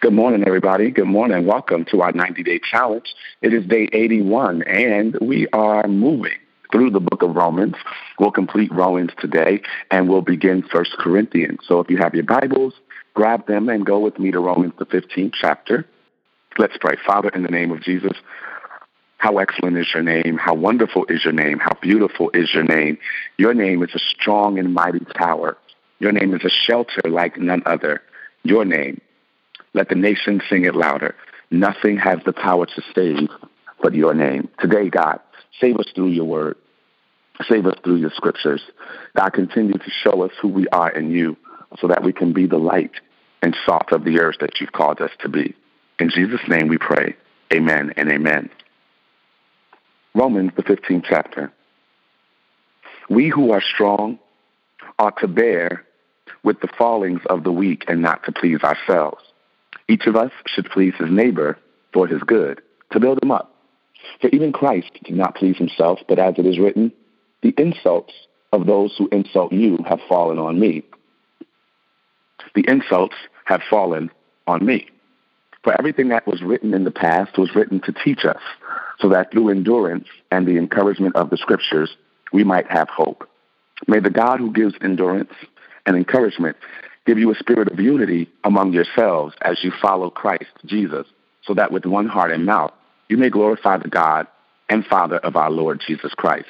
Good morning, everybody. Good morning. Welcome to our 90 day challenge. It is day 81, and we are moving through the book of Romans. We'll complete Romans today, and we'll begin First Corinthians. So if you have your Bibles, grab them and go with me to Romans, the 15th chapter. Let's pray. Father, in the name of Jesus, how excellent is your name. How wonderful is your name. How beautiful is your name. Your name is a strong and mighty tower. Your name is a shelter like none other. Your name let the nations sing it louder. Nothing has the power to save but your name. Today, God, save us through your word. Save us through your scriptures. God, continue to show us who we are in you so that we can be the light and salt of the earth that you've called us to be. In Jesus' name we pray. Amen and amen. Romans, the 15th chapter. We who are strong ought to bear with the fallings of the weak and not to please ourselves. Each of us should please his neighbor for his good, to build him up. For even Christ did not please himself, but as it is written, the insults of those who insult you have fallen on me. The insults have fallen on me. For everything that was written in the past was written to teach us, so that through endurance and the encouragement of the scriptures, we might have hope. May the God who gives endurance and encouragement give you a spirit of unity among yourselves as you follow Christ Jesus, so that with one heart and mouth you may glorify the God and Father of our Lord Jesus Christ.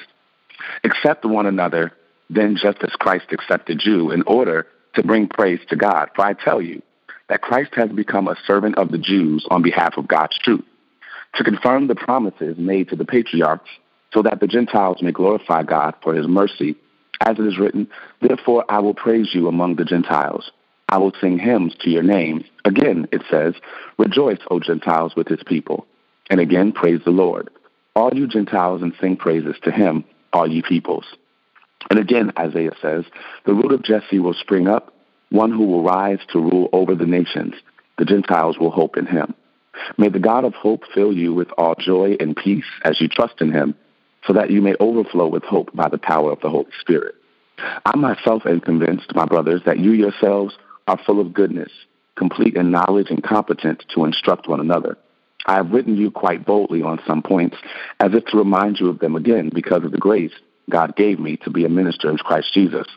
Accept one another, then just as Christ accepted you, in order to bring praise to God. For I tell you that Christ has become a servant of the Jews on behalf of God's truth, to confirm the promises made to the patriarchs, so that the Gentiles may glorify God for his mercy as it is written, Therefore I will praise you among the Gentiles. I will sing hymns to your name. Again, it says, Rejoice, O Gentiles, with his people. And again, praise the Lord. All you Gentiles, and sing praises to him, all ye peoples. And again, Isaiah says, The root of Jesse will spring up, one who will rise to rule over the nations. The Gentiles will hope in him. May the God of hope fill you with all joy and peace as you trust in him so that you may overflow with hope by the power of the Holy Spirit. I myself am convinced, my brothers, that you yourselves are full of goodness, complete in knowledge and competent to instruct one another. I have written you quite boldly on some points, as if to remind you of them again because of the grace God gave me to be a minister of Christ Jesus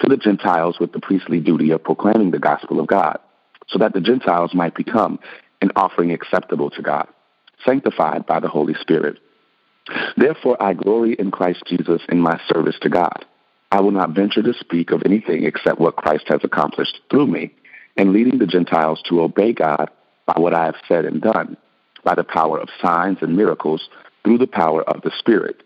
to the Gentiles with the priestly duty of proclaiming the gospel of God, so that the Gentiles might become an offering acceptable to God, sanctified by the Holy Spirit. Therefore, I glory in Christ Jesus in my service to God. I will not venture to speak of anything except what Christ has accomplished through me in leading the Gentiles to obey God by what I have said and done, by the power of signs and miracles through the power of the Spirit.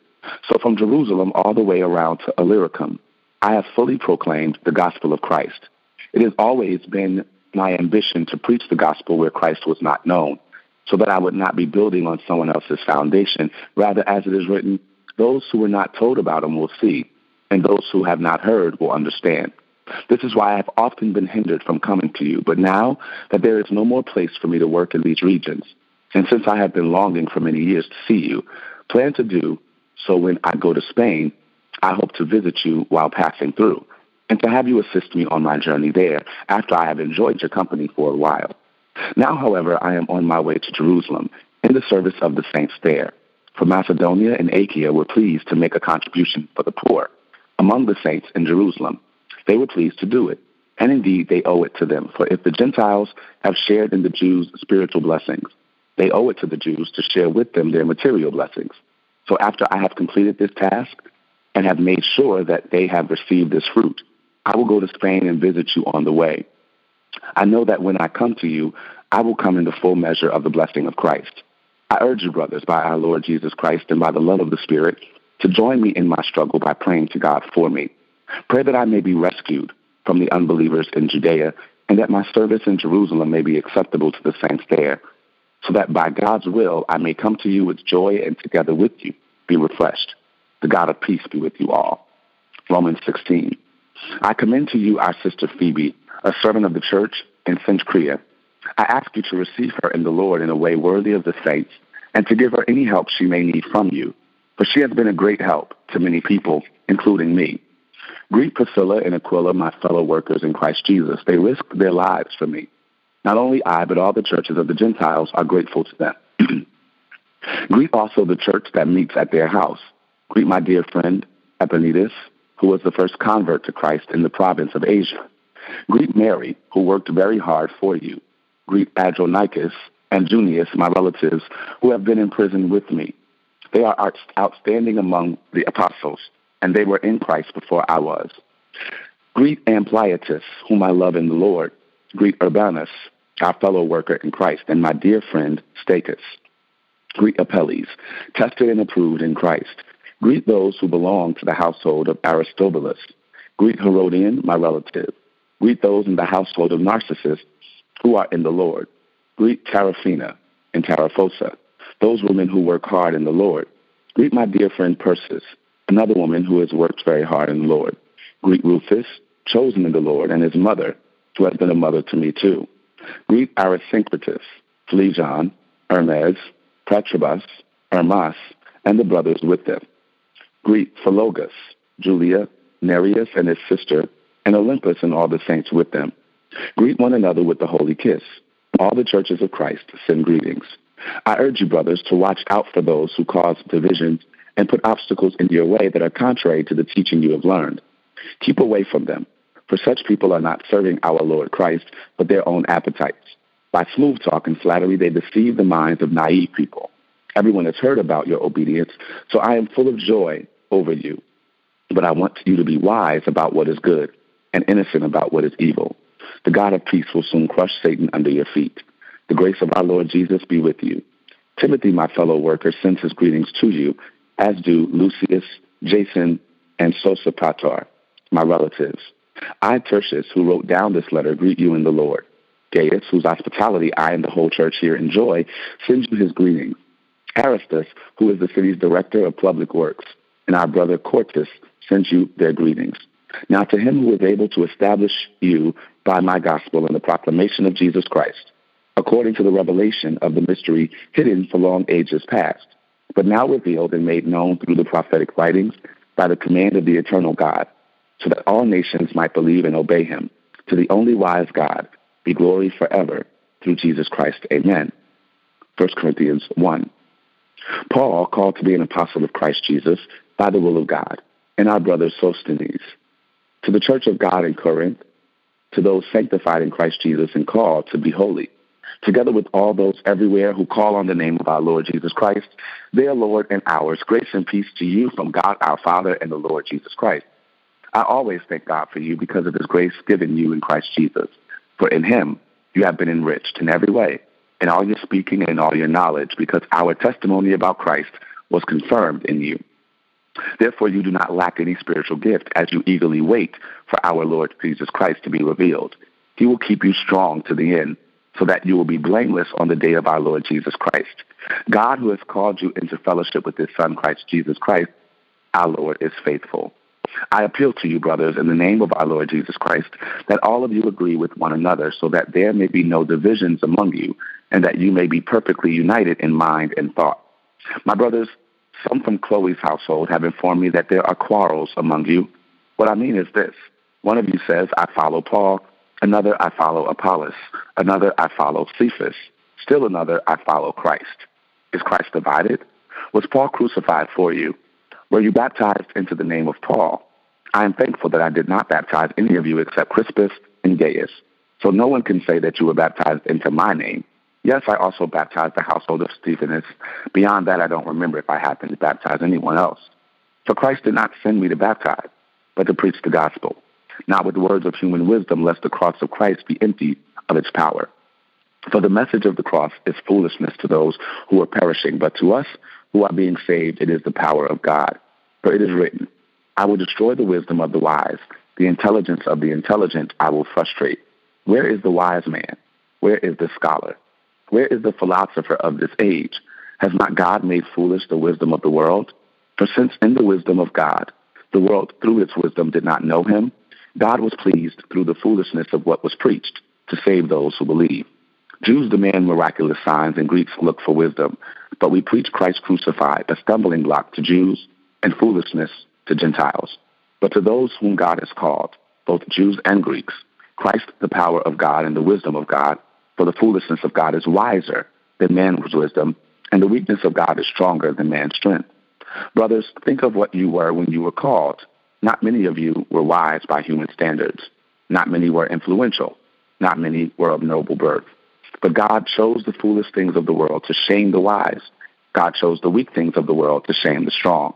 So from Jerusalem all the way around to Illyricum, I have fully proclaimed the gospel of Christ. It has always been my ambition to preach the gospel where Christ was not known so that I would not be building on someone else's foundation. Rather, as it is written, those who were not told about him will see, and those who have not heard will understand. This is why I have often been hindered from coming to you, but now that there is no more place for me to work in these regions, and since I have been longing for many years to see you, plan to do so when I go to Spain, I hope to visit you while passing through, and to have you assist me on my journey there after I have enjoyed your company for a while. Now, however, I am on my way to Jerusalem in the service of the saints there. For Macedonia and Achaia were pleased to make a contribution for the poor. Among the saints in Jerusalem, they were pleased to do it. And indeed, they owe it to them. For if the Gentiles have shared in the Jews' spiritual blessings, they owe it to the Jews to share with them their material blessings. So after I have completed this task and have made sure that they have received this fruit, I will go to Spain and visit you on the way. I know that when I come to you, I will come in the full measure of the blessing of Christ. I urge you, brothers, by our Lord Jesus Christ and by the love of the Spirit, to join me in my struggle by praying to God for me. Pray that I may be rescued from the unbelievers in Judea, and that my service in Jerusalem may be acceptable to the saints there, so that by God's will I may come to you with joy and together with you be refreshed. The God of peace be with you all. Romans 16. I commend to you our sister Phoebe a servant of the church in Cenchrea. I ask you to receive her in the Lord in a way worthy of the saints, and to give her any help she may need from you, for she has been a great help to many people, including me. Greet Priscilla and Aquila, my fellow workers in Christ Jesus. They risked their lives for me. Not only I, but all the churches of the Gentiles are grateful to them. Greet also the church that meets at their house. Greet my dear friend Epaenetus, who was the first convert to Christ in the province of Asia. Greet Mary, who worked very hard for you. Greet Andronicus and Junius, my relatives, who have been in prison with me. They are outstanding among the apostles, and they were in Christ before I was. Greet Ampliatus, whom I love in the Lord. Greet Urbanus, our fellow worker in Christ, and my dear friend Stachys. Greet Apelles, tested and approved in Christ. Greet those who belong to the household of Aristobulus. Greet Herodion, my relative. Greet those in the household of Narcissus who are in the Lord. Greet Tryphena and Tryphosa, those women who work hard in the Lord. Greet my dear friend Persis, another woman who has worked very hard in the Lord. Greet Rufus, chosen in the Lord, and his mother, who has been a mother to me too. Greet Arasyncritus, Phlegon, Hermes, Patrobas, Hermas, and the brothers with them. Greet Philologus, Julia, Nereus and his sister, and Olympus and all the saints with them. Greet one another with the holy kiss. All the churches of Christ send greetings. I urge you, brothers, to watch out for those who cause divisions and put obstacles in your way that are contrary to the teaching you have learned. Keep away from them, for such people are not serving our Lord Christ, but their own appetites. By smooth talk and flattery, they deceive the minds of naive people. Everyone has heard about your obedience, so I am full of joy over you. But I want you to be wise about what is good and innocent about what is evil. The God of peace will soon crush Satan under your feet. The grace of our Lord Jesus be with you. Timothy, my fellow worker, sends his greetings to you, as do Lucius, Jason, and Sosipater, my relatives. I, Tertius, who wrote down this letter, greet you in the Lord. Gaius, whose hospitality I and the whole church here enjoy, sends you his greetings. Aristus, who is the city's director of public works, and our brother Quartus sends you their greetings. Now to him who is able to establish you by my gospel and the proclamation of Jesus Christ, according to the revelation of the mystery hidden for long ages past, but now revealed and made known through the prophetic writings by the command of the eternal God, so that all nations might believe and obey him. To the only wise God be glory forever through Jesus Christ. Amen. 1 Corinthians 1. Paul, called to be an apostle of Christ Jesus by the will of God, and our brother Sosthenes, to the church of God in Corinth, to those sanctified in Christ Jesus and called to be holy, together with all those everywhere who call on the name of our Lord Jesus Christ, their Lord and ours, grace and peace to you from God our Father and the Lord Jesus Christ. I always thank God for you because of his grace given you in Christ Jesus. For in him you have been enriched in every way, in all your speaking and in all your knowledge, because our testimony about Christ was confirmed in you. Therefore, you do not lack any spiritual gift as you eagerly wait for our Lord Jesus Christ to be revealed. He will keep you strong to the end so that you will be blameless on the day of our Lord Jesus Christ. God, who has called you into fellowship with his Son, Christ Jesus Christ, our Lord, is faithful. I appeal to you, brothers, in the name of our Lord Jesus Christ, that all of you agree with one another so that there may be no divisions among you and that you may be perfectly united in mind and thought. My brothers, some from Chloe's household have informed me that there are quarrels among you. What I mean is this. One of you says, I follow Paul. Another, I follow Apollos. Another, I follow Cephas. Still another, I follow Christ. Is Christ divided? Was Paul crucified for you? Were you baptized into the name of Paul? I am thankful that I did not baptize any of you except Crispus and Gaius. So no one can say that you were baptized into my name. Yes, I also baptized the household of Stephanas. Beyond that, I don't remember if I happened to baptize anyone else. For Christ did not send me to baptize, but to preach the gospel, not with words of human wisdom, lest the cross of Christ be emptied of its power. For the message of the cross is foolishness to those who are perishing, but to us who are being saved, it is the power of God. For it is written, I will destroy the wisdom of the wise, the intelligence of the intelligent I will frustrate. Where is the wise man? Where is the scholar? Where is the philosopher of this age? Has not God made foolish the wisdom of the world? For since in the wisdom of God, the world through its wisdom did not know him, God was pleased through the foolishness of what was preached to save those who believe. Jews demand miraculous signs and Greeks look for wisdom, but we preach Christ crucified, a stumbling block to Jews and foolishness to Gentiles. But to those whom God has called, both Jews and Greeks, Christ the power of God and the wisdom of God, For the foolishness of God is wiser than man's wisdom, and the weakness of God is stronger than man's strength. Brothers, think of what you were when you were called. Not many of you were wise by human standards. Not many were influential. Not many were of noble birth. But God chose the foolish things of the world to shame the wise. God chose the weak things of the world to shame the strong.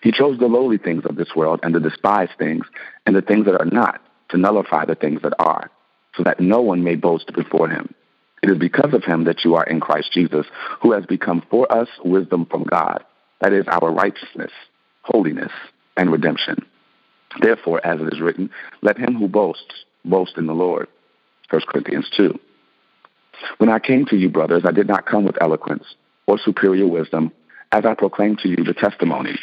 He chose the lowly things of this world and the despised things and the things that are not to nullify the things that are, so that no one may boast before him. It is because of him that you are in Christ Jesus, who has become for us wisdom from God. That is our righteousness, holiness, and redemption. Therefore, as it is written, let him who boasts boast in the Lord. 1 Corinthians 2. When I came to you, brothers, I did not come with eloquence or superior wisdom, as I proclaimed to you the testimony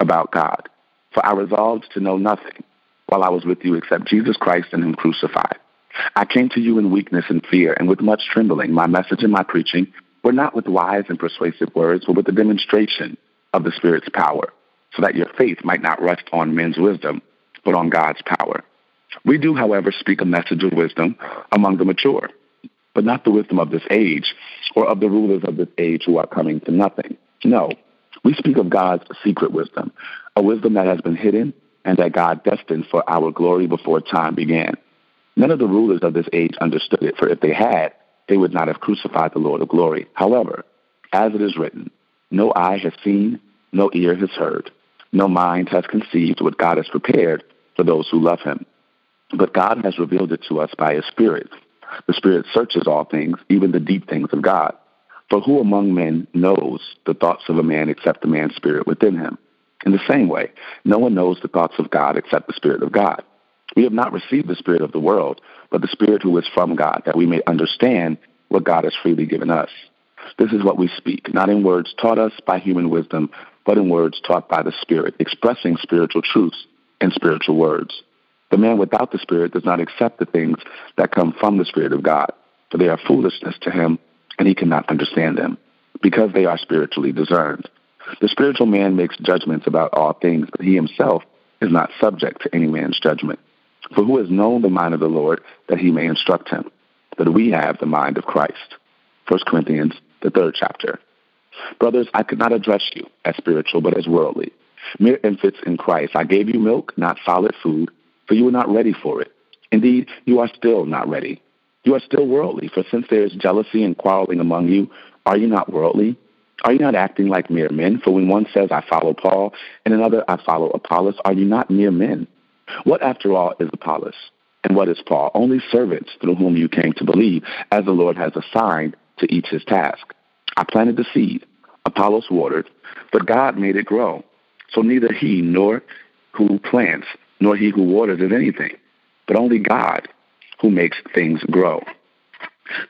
about God. For I resolved to know nothing while I was with you except Jesus Christ and Him crucified. I came to you in weakness and fear and with much trembling. My message and my preaching were not with wise and persuasive words, but with the demonstration of the Spirit's power, so that your faith might not rest on men's wisdom, but on God's power. We do, however, speak a message of wisdom among the mature, but not the wisdom of this age or of the rulers of this age who are coming to nothing. No, we speak of God's secret wisdom, a wisdom that has been hidden and that God destined for our glory before time began. None of the rulers of this age understood it, for if they had, they would not have crucified the Lord of glory. However, as it is written, no eye has seen, no ear has heard, no mind has conceived what God has prepared for those who love him. But God has revealed it to us by his Spirit. The Spirit searches all things, even the deep things of God. For who among men knows the thoughts of a man except the man's spirit within him? In the same way, no one knows the thoughts of God except the Spirit of God. We have not received the Spirit of the world, but the Spirit who is from God, that we may understand what God has freely given us. This is what we speak, not in words taught us by human wisdom, but in words taught by the Spirit, expressing spiritual truths in spiritual words. The man without the Spirit does not accept the things that come from the Spirit of God, for they are foolishness to him, and he cannot understand them, because they are spiritually discerned. The spiritual man makes judgments about all things, but he himself is not subject to any man's judgment. For who has known the mind of the Lord that he may instruct him? But we have the mind of Christ. 1 Corinthians, the third chapter. Brothers, I could not address you as spiritual, but as worldly. Mere infants in Christ. I gave you milk, not solid food, for you were not ready for it. Indeed, you are still not ready. You are still worldly, for since there is jealousy and quarreling among you, are you not worldly? Are you not acting like mere men? For when one says, I follow Paul, and another, I follow Apollos, are you not mere men? What, after all, is Apollos? And what is Paul? Only servants through whom you came to believe, as the Lord has assigned to each his task. I planted the seed, Apollos watered, but God made it grow. So neither he nor who plants nor he who waters is anything, but only God who makes things grow.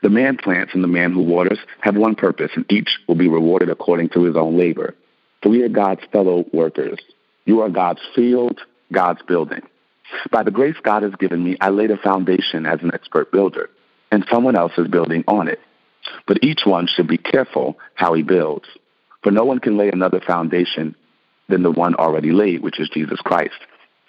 The man plants and the man who waters have one purpose, and each will be rewarded according to his own labor. For we are God's fellow workers. You are God's field, God's building. By the grace God has given me, I laid a foundation as an expert builder, and someone else is building on it. But each one should be careful how he builds. For no one can lay another foundation than the one already laid, which is Jesus Christ.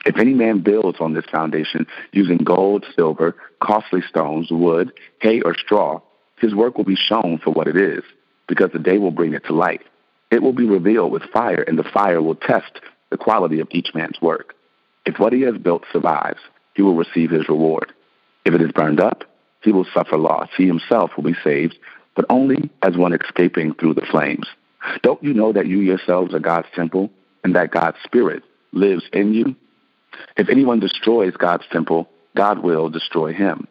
If any man builds on this foundation using gold, silver, costly stones, wood, hay, or straw, his work will be shown for what it is, because the day will bring it to light. It will be revealed with fire, and the fire will test the quality of each man's work. If what he has built survives, he will receive his reward. If it is burned up, he will suffer loss. He himself will be saved, but only as one escaping through the flames. Don't you know that you yourselves are God's temple and that God's Spirit lives in you? If anyone destroys God's temple, God will destroy him.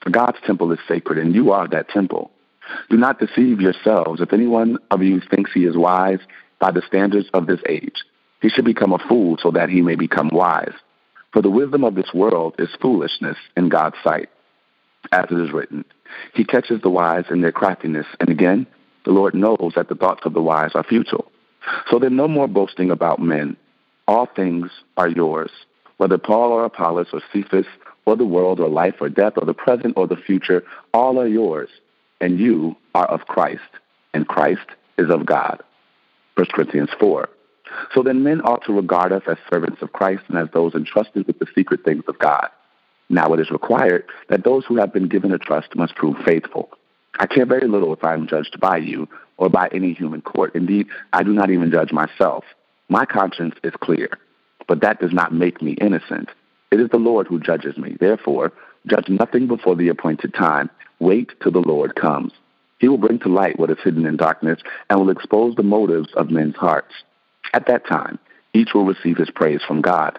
For God's temple is sacred, and you are that temple. Do not deceive yourselves. If anyone of you thinks he is wise by the standards of this age, he should become a fool so that he may become wise. For the wisdom of this world is foolishness in God's sight. As it is written, He catches the wise in their craftiness. And again, the Lord knows that the thoughts of the wise are futile. So then no more boasting about men. All things are yours, whether Paul or Apollos or Cephas or the world or life or death or the present or the future, all are yours, and you are of Christ, and Christ is of God. 1 Corinthians 4. So then men ought to regard us as servants of Christ and as those entrusted with the secret things of God. Now it is required that those who have been given a trust must prove faithful. I care very little if I am judged by you or by any human court. Indeed, I do not even judge myself. My conscience is clear, but that does not make me innocent. It is the Lord who judges me. Therefore, judge nothing before the appointed time. Wait till the Lord comes. He will bring to light what is hidden in darkness and will expose the motives of men's hearts. At that time, each will receive his praise from God.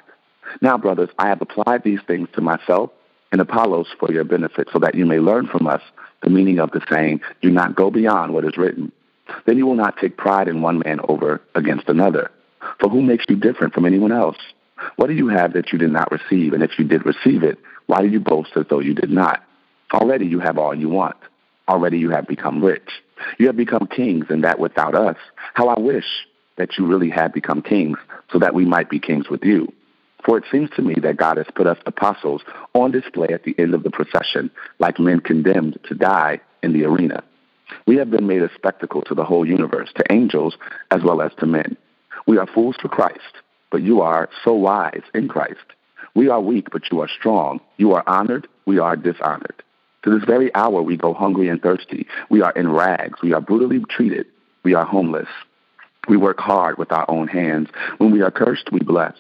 Now, brothers, I have applied these things to myself and Apollos for your benefit, so that you may learn from us the meaning of the saying, Do not go beyond what is written. Then you will not take pride in one man over against another. For who makes you different from anyone else? What do you have that you did not receive? And if you did receive it, why do you boast as though you did not? Already you have all you want. Already you have become rich. You have become kings, and that without us. How I wish that you really had become kings, so that we might be kings with you. For it seems to me that God has put us apostles on display at the end of the procession, like men condemned to die in the arena. We have been made a spectacle to the whole universe, to angels as well as to men. We are fools for Christ, but you are so wise in Christ. We are weak, but you are strong. You are honored, we are dishonored. To this very hour, we go hungry and thirsty. We are in rags. We are brutally treated. We are homeless. We work hard with our own hands. When we are cursed, we bless.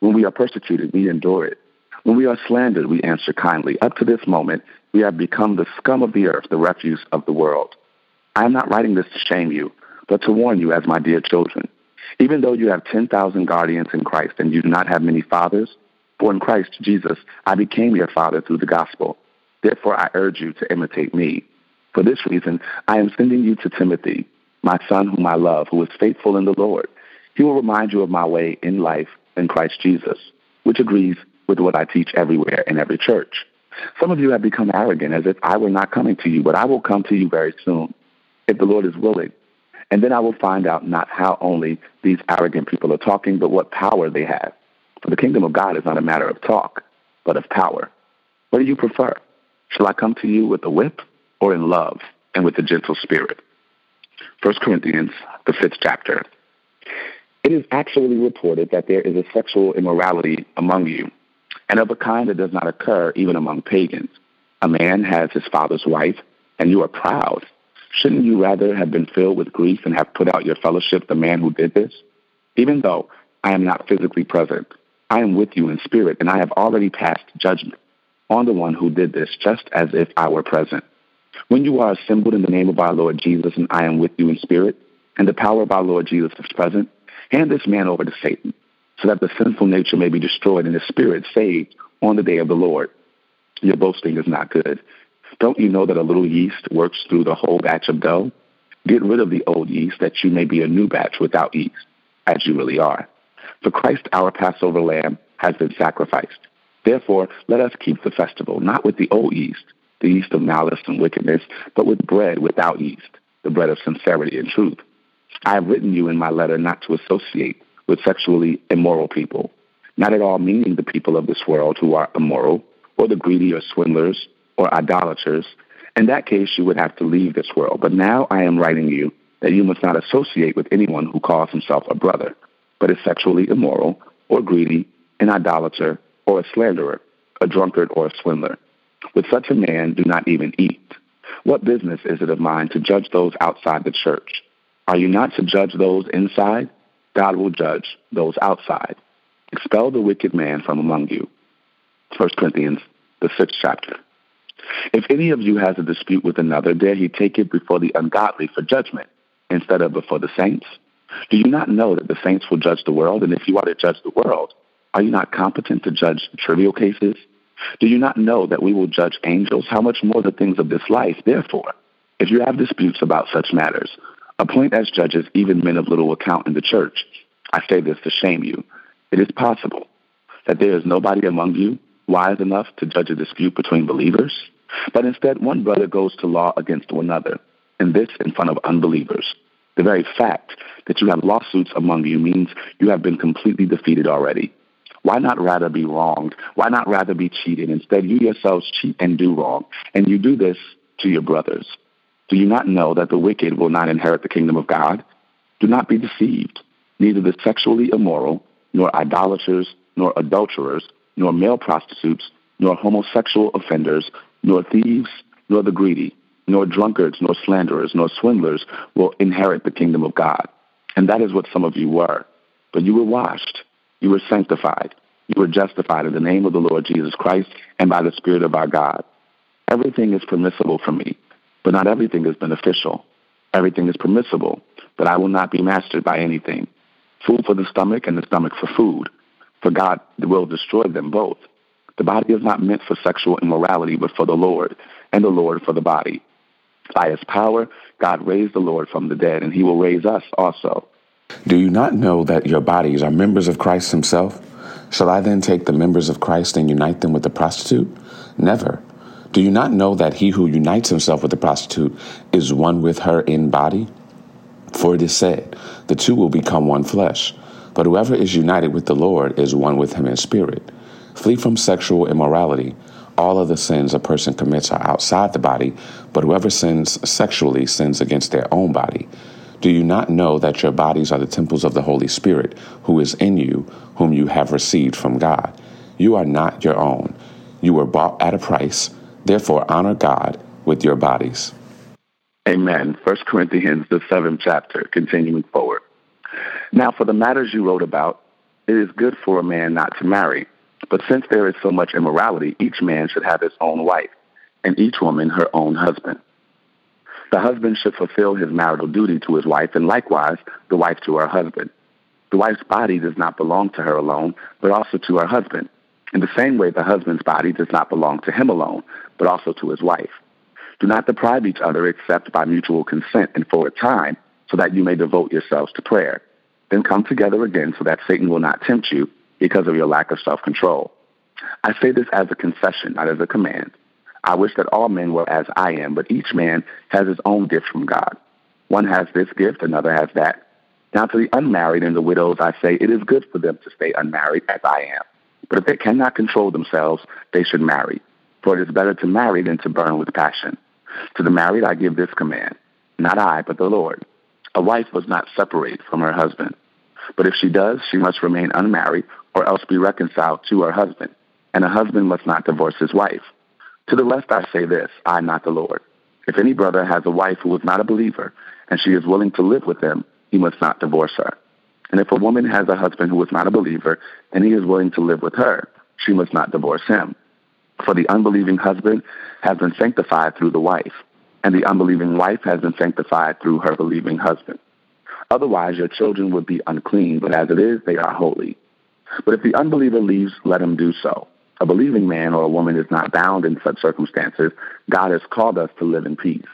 When we are persecuted, we endure it. When we are slandered, we answer kindly. Up to this moment, we have become the scum of the earth, the refuse of the world. I am not writing this to shame you, but to warn you as my dear children. Even though you have 10,000 guardians in Christ and you do not have many fathers, for in Christ Jesus I became your father through the gospel. Therefore I urge you to imitate me. For this reason, I am sending you to Timothy, my son whom I love, who is faithful in the Lord. He will remind you of my way in life in Christ Jesus, which agrees with what I teach everywhere in every church. Some of you have become arrogant as if I were not coming to you, but I will come to you very soon, if the Lord is willing. And then I will find out not how only these arrogant people are talking, but what power they have. For the kingdom of God is not a matter of talk, but of power. What do you prefer? Shall I come to you with a whip or in love and with a gentle spirit? 1 Corinthians, the fifth chapter. It is actually reported that there is a sexual immorality among you, and of a kind that does not occur even among pagans. A man has his father's wife, and you are proud. Shouldn't you rather have been filled with grief and have put out your fellowship the man who did this? Even though I am not physically present, I am with you in spirit, and I have already passed judgment on the one who did this, just as if I were present. When you are assembled in the name of our Lord Jesus, and I am with you in spirit, and the power of our Lord Jesus is present, hand this man over to Satan, so that the sinful nature may be destroyed and the spirit saved on the day of the Lord. Your boasting is not good. Don't you know that a little yeast works through the whole batch of dough? Get rid of the old yeast that you may be a new batch without yeast, as you really are. For Christ, our Passover lamb, has been sacrificed. Therefore, let us keep the festival, not with the old yeast, the yeast of malice and wickedness, but with bread without yeast, the bread of sincerity and truth. I have written you in my letter not to associate with sexually immoral people, not at all meaning the people of this world who are immoral, or the greedy or swindlers, or idolaters, in that case you would have to leave this world. But now I am writing you that you must not associate with anyone who calls himself a brother, but is sexually immoral, or greedy, an idolater, or a slanderer, a drunkard, or a swindler. With such a man, do not even eat. What business is it of mine to judge those outside the church? Are you not to judge those inside? God will judge those outside. Expel the wicked man from among you. 1 Corinthians, the sixth chapter. If any of you has a dispute with another, dare he take it before the ungodly for judgment instead of before the saints? Do you not know that the saints will judge the world? And if you are to judge the world, are you not competent to judge trivial cases? Do you not know that we will judge angels? How much more the things of this life? Therefore, if you have disputes about such matters, appoint as judges even men of little account in the church. I say this to shame you. It is possible that there is nobody among you wise enough to judge a dispute between believers, but instead one brother goes to law against another, and this in front of unbelievers. The very fact that you have lawsuits among you means you have been completely defeated already. Why not rather be wronged? Why not rather be cheated? Instead, you yourselves cheat and do wrong, and you do this to your brothers. Do you not know that the wicked will not inherit the kingdom of God? Do not be deceived. Neither the sexually immoral, nor idolaters, nor adulterers, nor male prostitutes, nor homosexual offenders, nor thieves, nor the greedy nor drunkards, nor slanderers, nor swindlers will inherit the kingdom of God. And that is what some of you were. But you were washed, you were sanctified, you are justified in the name of the Lord Jesus Christ and by the Spirit of our God. Everything is permissible for me, but not everything is beneficial. Everything is permissible, but I will not be mastered by anything. Food for the stomach and the stomach for food, for God will destroy them both. The body is not meant for sexual immorality, but for the Lord, and the Lord for the body. By his power, God raised the Lord from the dead, and he will raise us also. Do you not know that your bodies are members of Christ himself? Shall I then take the members of Christ and unite them with the prostitute? Never. Do you not know that he who unites himself with the prostitute is one with her in body? For it is said, the two will become one flesh. But whoever is united with the Lord is one with him in spirit. Flee from sexual immorality. All of the sins a person commits are outside the body, but whoever sins sexually sins against their own body. Do you not know that your bodies are the temples of the Holy Spirit, who is in you, whom you have received from God? You are not your own. You were bought at a price. Therefore, honor God with your bodies. Amen. First Corinthians, the seventh chapter, continuing forward. Now, for the matters you wrote about, it is good for a man not to marry. But since there is so much immorality, each man should have his own wife, and each woman her own husband. The husband should fulfill his marital duty to his wife, and likewise the wife to her husband. The wife's body does not belong to her alone, but also to her husband. In the same way, the husband's body does not belong to him alone, but also to his wife. Do not deprive each other except by mutual consent and for a time, so that you may devote yourselves to prayer. Then come together again so that Satan will not tempt you because of your lack of self control. I say this as a concession, not as a command. I wish that all men were as I am, but each man has his own gift from God. One has this gift, another has that. Now, to the unmarried and the widows, I say it is good for them to stay unmarried as I am. But if they cannot control themselves, they should marry. For it is better to marry than to burn with passion. To the married, I give this command not I, but the Lord. A wife must not separate from her husband. But if she does, she must remain unmarried or else be reconciled to her husband. And a husband must not divorce his wife. To the rest I say this, I, not the Lord. If any brother has a wife who is not a believer, and she is willing to live with him, he must not divorce her. And if a woman has a husband who is not a believer, and he is willing to live with her, she must not divorce him. For the unbelieving husband has been sanctified through the wife, and the unbelieving wife has been sanctified through her believing husband. Otherwise, your children would be unclean, but as it is, they are holy. But if the unbeliever leaves, let him do so. A believing man or a woman is not bound in such circumstances. God has called us to live in peace.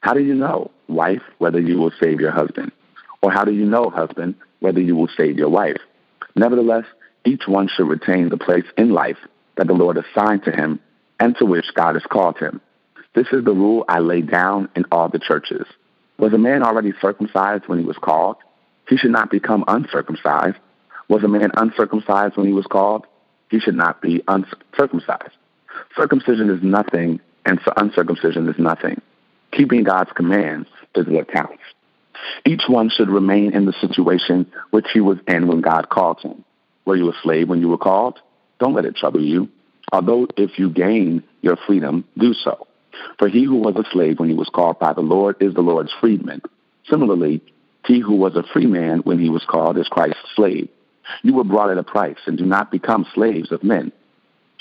How do you know, wife, whether you will save your husband? Or how do you know, husband, whether you will save your wife? Nevertheless, each one should retain the place in life that the Lord assigned to him and to which God has called him. This is the rule I lay down in all the churches. Was a man already circumcised when he was called? He should not become uncircumcised. Was a man uncircumcised when he was called? He should not be uncircumcised. Circumcision is nothing, and uncircumcision is nothing. Keeping God's commands is what counts. Each one should remain in the situation which he was in when God called him. Were you a slave when you were called? Don't let it trouble you. Although if you gain your freedom, do so. For he who was a slave when he was called by the Lord is the Lord's freedman. Similarly, he who was a free man when he was called is Christ's slave. You were brought at a price, and do not become slaves of men.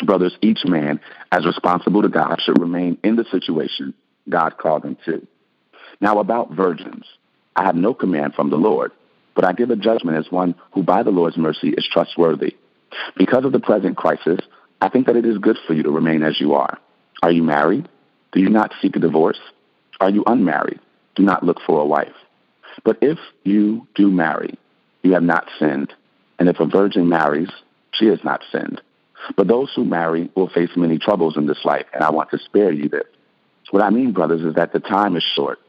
Brothers, each man, as responsible to God, should remain in the situation God called him to. Now, about virgins, I have no command from the Lord, but I give a judgment as one who, by the Lord's mercy, is trustworthy. Because of the present crisis, I think that it is good for you to remain as you are. Are you married? Do you not seek a divorce? Are you unmarried? Do not look for a wife. But if you do marry, you have not sinned and if a virgin marries, she has not sinned. But those who marry will face many troubles in this life, and I want to spare you this. What I mean, brothers, is that the time is short.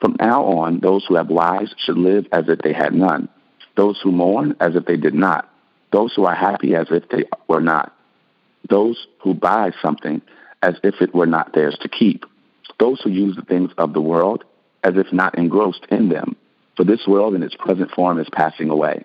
From now on, those who have wives should live as if they had none. Those who mourn as if they did not. Those who are happy as if they were not. Those who buy something as if it were not theirs to keep. Those who use the things of the world as if not engrossed in them. For this world in its present form is passing away.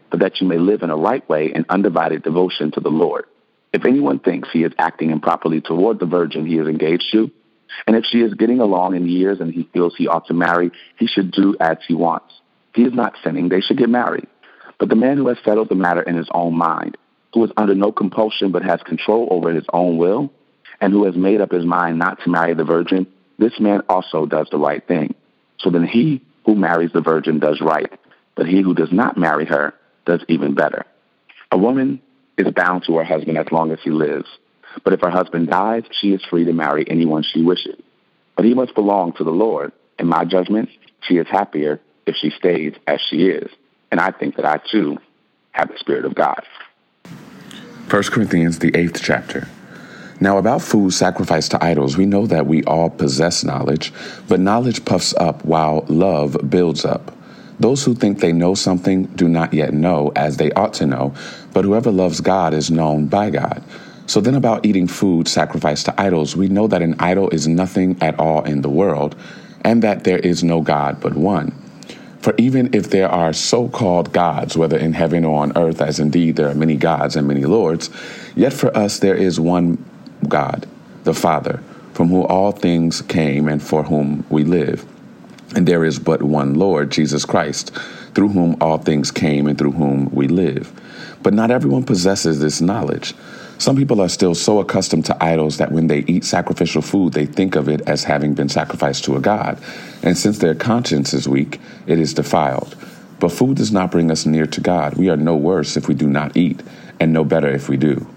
but that you may live in a right way in undivided devotion to the Lord. If anyone thinks he is acting improperly toward the virgin he is engaged to, and if she is getting along in years and he feels he ought to marry, he should do as he wants. He is not sinning. They should get married. But the man who has settled the matter in his own mind, who is under no compulsion but has control over his own will, and who has made up his mind not to marry the virgin, this man also does the right thing. So then he who marries the virgin does right, but he who does not marry her does even better. A woman is bound to her husband as long as he lives, but if her husband dies, she is free to marry anyone she wishes. But he must belong to the Lord. In my judgment, she is happier if she stays as she is. And I think that I too have the Spirit of God. 1 Corinthians, the eighth chapter. Now, about food sacrificed to idols, we know that we all possess knowledge, but knowledge puffs up while love builds up. Those who think they know something do not yet know as they ought to know, but whoever loves God is known by God. So then, about eating food sacrificed to idols, we know that an idol is nothing at all in the world, and that there is no God but one. For even if there are so called gods, whether in heaven or on earth, as indeed there are many gods and many lords, yet for us there is one God, the Father, from whom all things came and for whom we live. And there is but one Lord, Jesus Christ, through whom all things came and through whom we live. But not everyone possesses this knowledge. Some people are still so accustomed to idols that when they eat sacrificial food, they think of it as having been sacrificed to a god. And since their conscience is weak, it is defiled. But food does not bring us near to God. We are no worse if we do not eat, and no better if we do.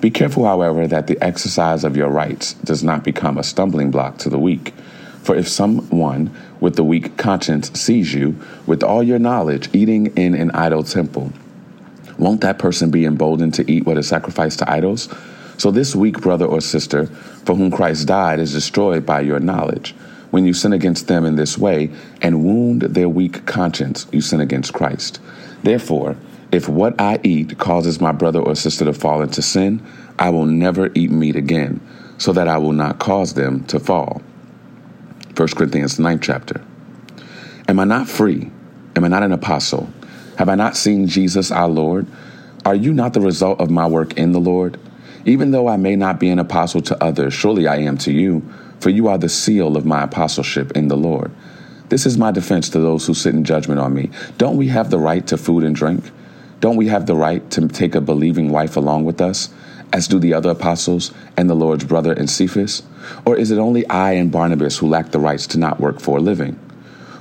Be careful, however, that the exercise of your rights does not become a stumbling block to the weak. For if someone with the weak conscience sees you, with all your knowledge, eating in an idol temple, won't that person be emboldened to eat what is sacrificed to idols? So this weak brother or sister for whom Christ died is destroyed by your knowledge. When you sin against them in this way and wound their weak conscience, you sin against Christ. Therefore, if what I eat causes my brother or sister to fall into sin, I will never eat meat again, so that I will not cause them to fall. 1 Corinthians 9 chapter. Am I not free? Am I not an apostle? Have I not seen Jesus our Lord? Are you not the result of my work in the Lord? Even though I may not be an apostle to others, surely I am to you, for you are the seal of my apostleship in the Lord. This is my defense to those who sit in judgment on me. Don't we have the right to food and drink? Don't we have the right to take a believing wife along with us, as do the other apostles and the Lord's brother and Cephas? Or is it only I and Barnabas who lack the rights to not work for a living?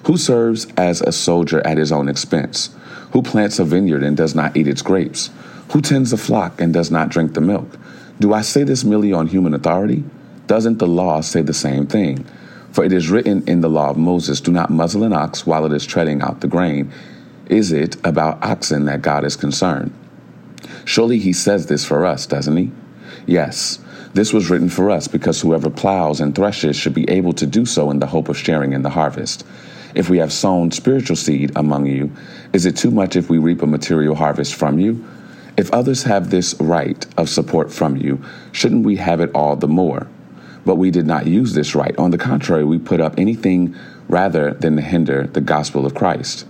Who serves as a soldier at his own expense? Who plants a vineyard and does not eat its grapes? Who tends a flock and does not drink the milk? Do I say this merely on human authority? Doesn't the law say the same thing? For it is written in the law of Moses, Do not muzzle an ox while it is treading out the grain. Is it about oxen that God is concerned? Surely he says this for us, doesn't he? Yes, this was written for us because whoever plows and threshes should be able to do so in the hope of sharing in the harvest. If we have sown spiritual seed among you, is it too much if we reap a material harvest from you? If others have this right of support from you, shouldn't we have it all the more? But we did not use this right. On the contrary, we put up anything rather than hinder the gospel of Christ.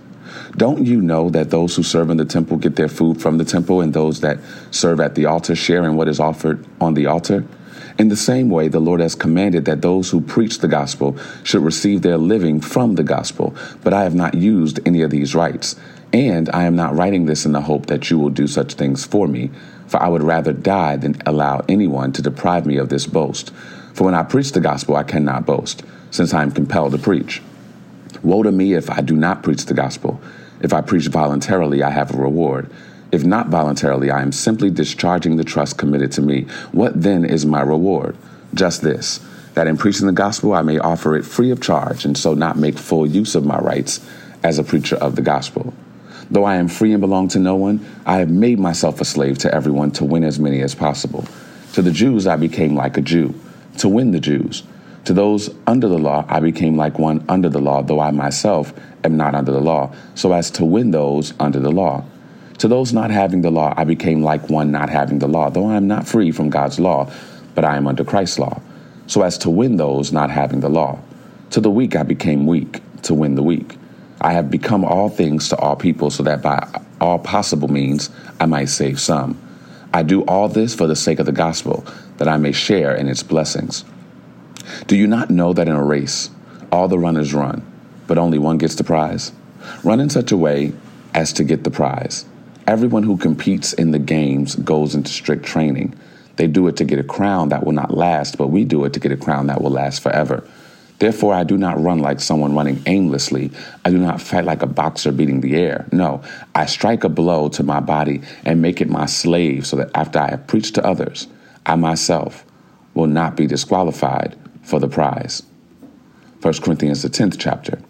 Don't you know that those who serve in the temple get their food from the temple, and those that serve at the altar share in what is offered on the altar? In the same way, the Lord has commanded that those who preach the gospel should receive their living from the gospel, but I have not used any of these rights. And I am not writing this in the hope that you will do such things for me, for I would rather die than allow anyone to deprive me of this boast. For when I preach the gospel, I cannot boast, since I am compelled to preach. Woe to me if I do not preach the gospel. If I preach voluntarily, I have a reward. If not voluntarily, I am simply discharging the trust committed to me. What then is my reward? Just this that in preaching the gospel, I may offer it free of charge, and so not make full use of my rights as a preacher of the gospel. Though I am free and belong to no one, I have made myself a slave to everyone to win as many as possible. To the Jews, I became like a Jew, to win the Jews. To those under the law, I became like one under the law, though I myself am not under the law, so as to win those under the law. To those not having the law, I became like one not having the law, though I am not free from God's law, but I am under Christ's law, so as to win those not having the law. To the weak I became weak, to win the weak. I have become all things to all people, so that by all possible means I might save some. I do all this for the sake of the gospel, that I may share in its blessings. Do you not know that in a race, all the runners run, but only one gets the prize? Run in such a way as to get the prize. Everyone who competes in the games goes into strict training. They do it to get a crown that will not last, but we do it to get a crown that will last forever. Therefore, I do not run like someone running aimlessly. I do not fight like a boxer beating the air. No, I strike a blow to my body and make it my slave so that after I have preached to others, I myself will not be disqualified for the prize. 1 Corinthians, the 10th chapter.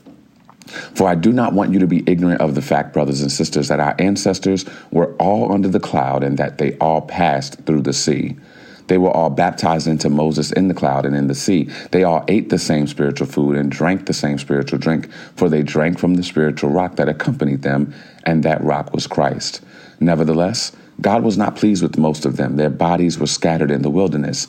For I do not want you to be ignorant of the fact, brothers and sisters, that our ancestors were all under the cloud and that they all passed through the sea. They were all baptized into Moses in the cloud and in the sea. They all ate the same spiritual food and drank the same spiritual drink, for they drank from the spiritual rock that accompanied them, and that rock was Christ. Nevertheless, God was not pleased with most of them. Their bodies were scattered in the wilderness.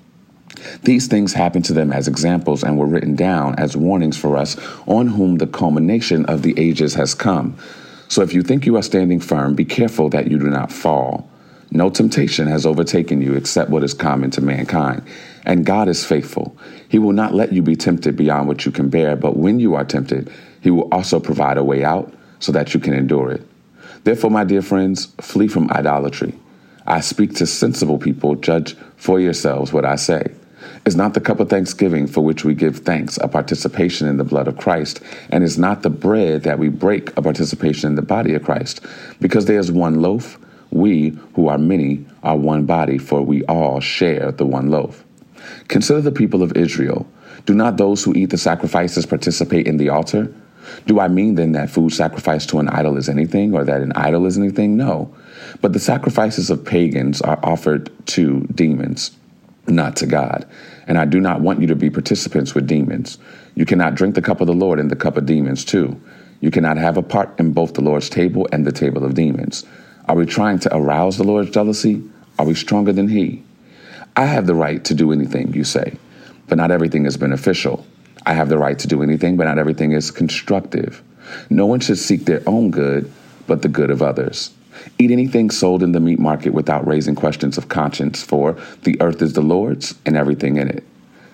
These things happened to them as examples and were written down as warnings for us on whom the culmination of the ages has come. So if you think you are standing firm, be careful that you do not fall. No temptation has overtaken you except what is common to mankind. And God is faithful. He will not let you be tempted beyond what you can bear, but when you are tempted, He will also provide a way out so that you can endure it. Therefore, my dear friends, flee from idolatry. I speak to sensible people, judge for yourselves what I say. Is not the cup of thanksgiving for which we give thanks a participation in the blood of Christ? And is not the bread that we break a participation in the body of Christ? Because there is one loaf, we, who are many, are one body, for we all share the one loaf. Consider the people of Israel. Do not those who eat the sacrifices participate in the altar? Do I mean then that food sacrificed to an idol is anything, or that an idol is anything? No. But the sacrifices of pagans are offered to demons, not to God. And I do not want you to be participants with demons. You cannot drink the cup of the Lord and the cup of demons too. You cannot have a part in both the Lord's table and the table of demons. Are we trying to arouse the Lord's jealousy? Are we stronger than He? I have the right to do anything, you say, but not everything is beneficial. I have the right to do anything, but not everything is constructive. No one should seek their own good, but the good of others. Eat anything sold in the meat market without raising questions of conscience, for the earth is the Lord's and everything in it.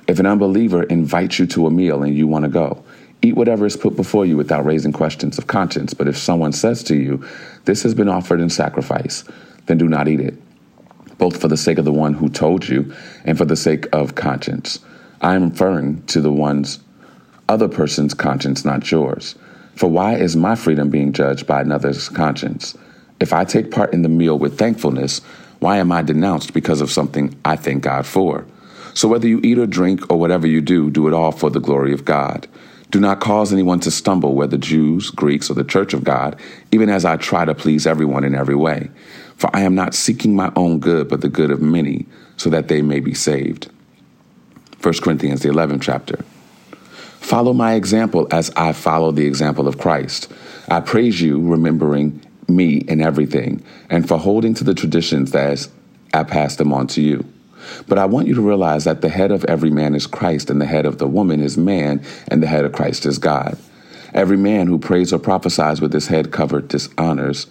If an unbeliever invites you to a meal and you want to go, eat whatever is put before you without raising questions of conscience. But if someone says to you, This has been offered in sacrifice, then do not eat it both for the sake of the one who told you and for the sake of conscience. I am referring to the one's other person's conscience, not yours. For why is my freedom being judged by another's conscience? If I take part in the meal with thankfulness, why am I denounced because of something I thank God for? So whether you eat or drink or whatever you do, do it all for the glory of God. Do not cause anyone to stumble, whether Jews, Greeks, or the church of God, even as I try to please everyone in every way. For I am not seeking my own good, but the good of many, so that they may be saved. 1 Corinthians, the 11th chapter. Follow my example as I follow the example of Christ. I praise you, remembering me in everything, and for holding to the traditions as I pass them on to you. But I want you to realize that the head of every man is Christ, and the head of the woman is man, and the head of Christ is God. Every man who prays or prophesies with his head covered dishonors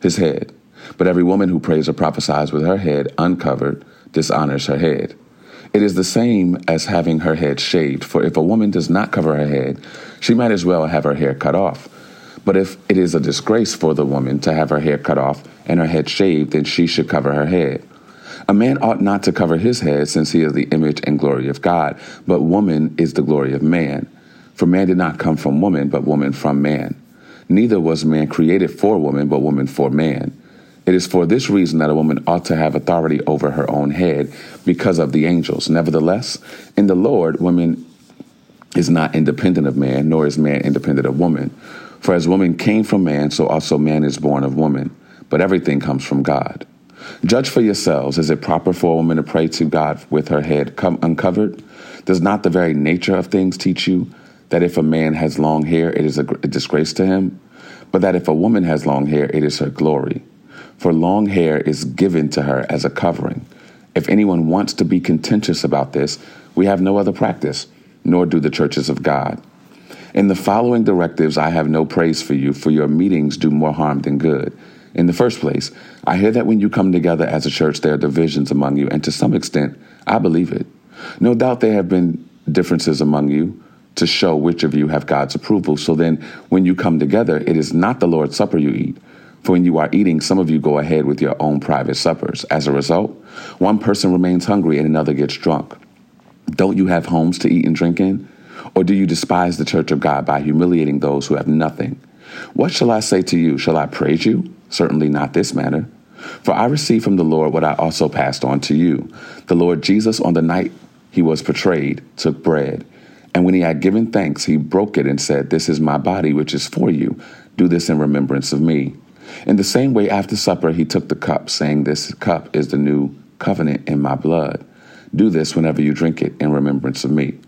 his head. But every woman who prays or prophesies with her head uncovered dishonors her head. It is the same as having her head shaved, for if a woman does not cover her head, she might as well have her hair cut off. But if it is a disgrace for the woman to have her hair cut off and her head shaved, then she should cover her head. A man ought not to cover his head, since he is the image and glory of God, but woman is the glory of man. For man did not come from woman, but woman from man. Neither was man created for woman, but woman for man. It is for this reason that a woman ought to have authority over her own head because of the angels. Nevertheless, in the Lord, woman is not independent of man, nor is man independent of woman. For as woman came from man, so also man is born of woman. But everything comes from God. Judge for yourselves. Is it proper for a woman to pray to God with her head uncovered? Does not the very nature of things teach you that if a man has long hair, it is a, disgrace to him, but that if a woman has long hair, it is her glory. For long hair is given to her as a covering. If anyone wants to be contentious about this, we have no other practice, nor do the churches of God. In the following directives, I have no praise for you, for your meetings do more harm than good. In the first place, I hear that when you come together as a church, there are divisions among you, and to some extent, I believe it. No doubt there have been differences among you to show which of you have God's approval. So then, when you come together, it is not the Lord's Supper you eat. For when you are eating, some of you go ahead with your own private suppers. As a result, one person remains hungry and another gets drunk. Don't you have homes to eat and drink in? Or do you despise the church of God by humiliating those who have nothing? What shall I say to you? Shall I praise you? Certainly not this manner. For I received from the Lord what I also passed on to you. The Lord Jesus, on the night he was betrayed, took bread. And when he had given thanks, he broke it and said, This is my body, which is for you. Do this in remembrance of me. In the same way, after supper, he took the cup, saying, This cup is the new covenant in my blood. Do this whenever you drink it in remembrance of me.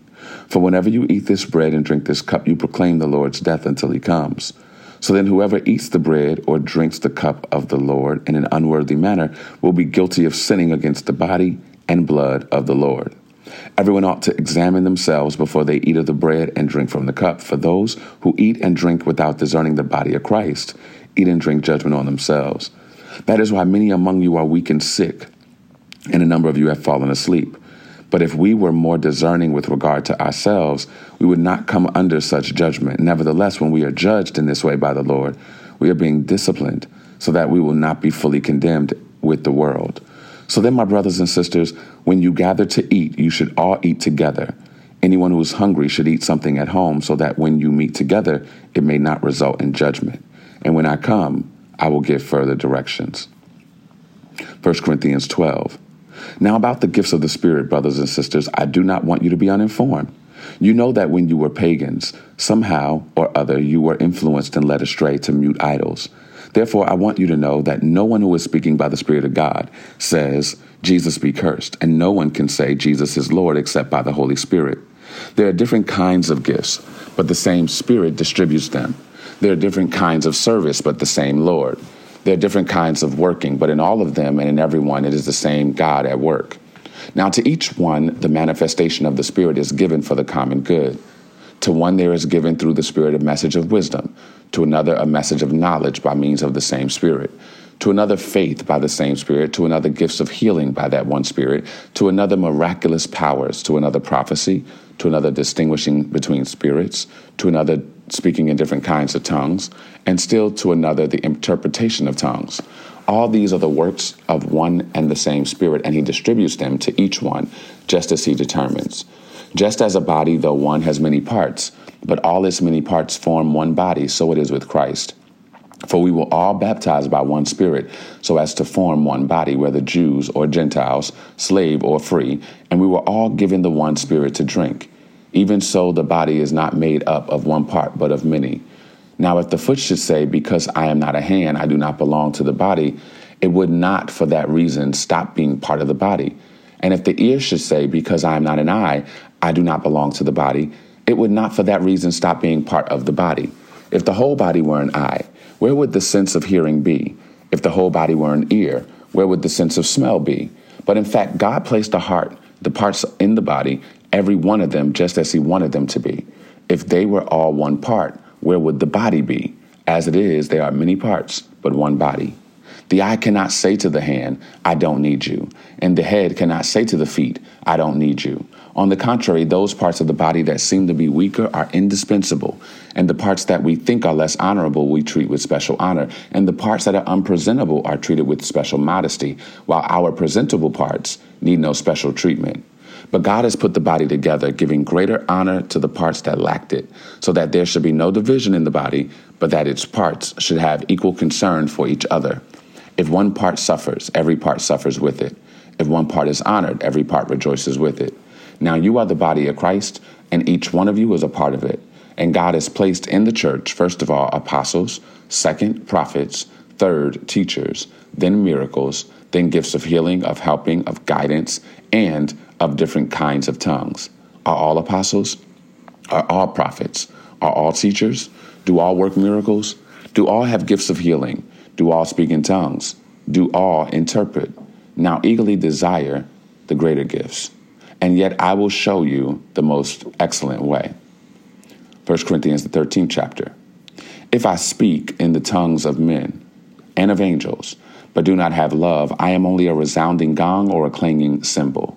For whenever you eat this bread and drink this cup, you proclaim the Lord's death until he comes. So then, whoever eats the bread or drinks the cup of the Lord in an unworthy manner will be guilty of sinning against the body and blood of the Lord. Everyone ought to examine themselves before they eat of the bread and drink from the cup. For those who eat and drink without discerning the body of Christ eat and drink judgment on themselves. That is why many among you are weak and sick, and a number of you have fallen asleep. But if we were more discerning with regard to ourselves, we would not come under such judgment. Nevertheless, when we are judged in this way by the Lord, we are being disciplined so that we will not be fully condemned with the world. So then, my brothers and sisters, when you gather to eat, you should all eat together. Anyone who is hungry should eat something at home so that when you meet together, it may not result in judgment. And when I come, I will give further directions. 1 Corinthians 12. Now, about the gifts of the Spirit, brothers and sisters, I do not want you to be uninformed. You know that when you were pagans, somehow or other you were influenced and led astray to mute idols. Therefore, I want you to know that no one who is speaking by the Spirit of God says, Jesus be cursed, and no one can say Jesus is Lord except by the Holy Spirit. There are different kinds of gifts, but the same Spirit distributes them. There are different kinds of service, but the same Lord. There are different kinds of working, but in all of them and in everyone, it is the same God at work. Now, to each one, the manifestation of the Spirit is given for the common good. To one, there is given through the Spirit a message of wisdom. To another a message of knowledge by means of the same Spirit, to another faith by the same Spirit, to another gifts of healing by that one Spirit, to another miraculous powers, to another prophecy, to another distinguishing between spirits, to another speaking in different kinds of tongues, and still to another the interpretation of tongues. All these are the works of one and the same Spirit, and He distributes them to each one just as He determines. Just as a body, though one, has many parts, but all its many parts form one body, so it is with Christ. For we were all baptized by one Spirit, so as to form one body, whether Jews or Gentiles, slave or free, and we were all given the one Spirit to drink. Even so, the body is not made up of one part, but of many. Now, if the foot should say, Because I am not a hand, I do not belong to the body, it would not for that reason stop being part of the body. And if the ear should say, Because I am not an eye, I do not belong to the body, it would not for that reason stop being part of the body. If the whole body were an eye, where would the sense of hearing be? If the whole body were an ear, where would the sense of smell be? But in fact, God placed the heart, the parts in the body, every one of them just as He wanted them to be. If they were all one part, where would the body be? As it is, there are many parts, but one body. The eye cannot say to the hand, I don't need you. And the head cannot say to the feet, I don't need you. On the contrary, those parts of the body that seem to be weaker are indispensable, and the parts that we think are less honorable we treat with special honor, and the parts that are unpresentable are treated with special modesty, while our presentable parts need no special treatment. But God has put the body together, giving greater honor to the parts that lacked it, so that there should be no division in the body, but that its parts should have equal concern for each other. If one part suffers, every part suffers with it. If one part is honored, every part rejoices with it. Now you are the body of Christ, and each one of you is a part of it. And God has placed in the church, first of all, apostles, second, prophets, third, teachers, then miracles, then gifts of healing, of helping, of guidance, and of different kinds of tongues. Are all apostles? Are all prophets? Are all teachers? Do all work miracles? Do all have gifts of healing? Do all speak in tongues? Do all interpret? Now eagerly desire the greater gifts. And yet I will show you the most excellent way. 1 Corinthians, the 13th chapter. If I speak in the tongues of men and of angels, but do not have love, I am only a resounding gong or a clanging cymbal.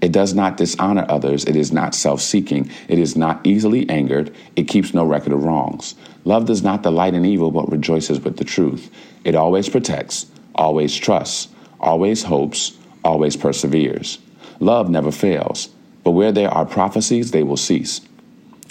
It does not dishonor others. It is not self seeking. It is not easily angered. It keeps no record of wrongs. Love does not delight in evil, but rejoices with the truth. It always protects, always trusts, always hopes, always perseveres. Love never fails. But where there are prophecies, they will cease.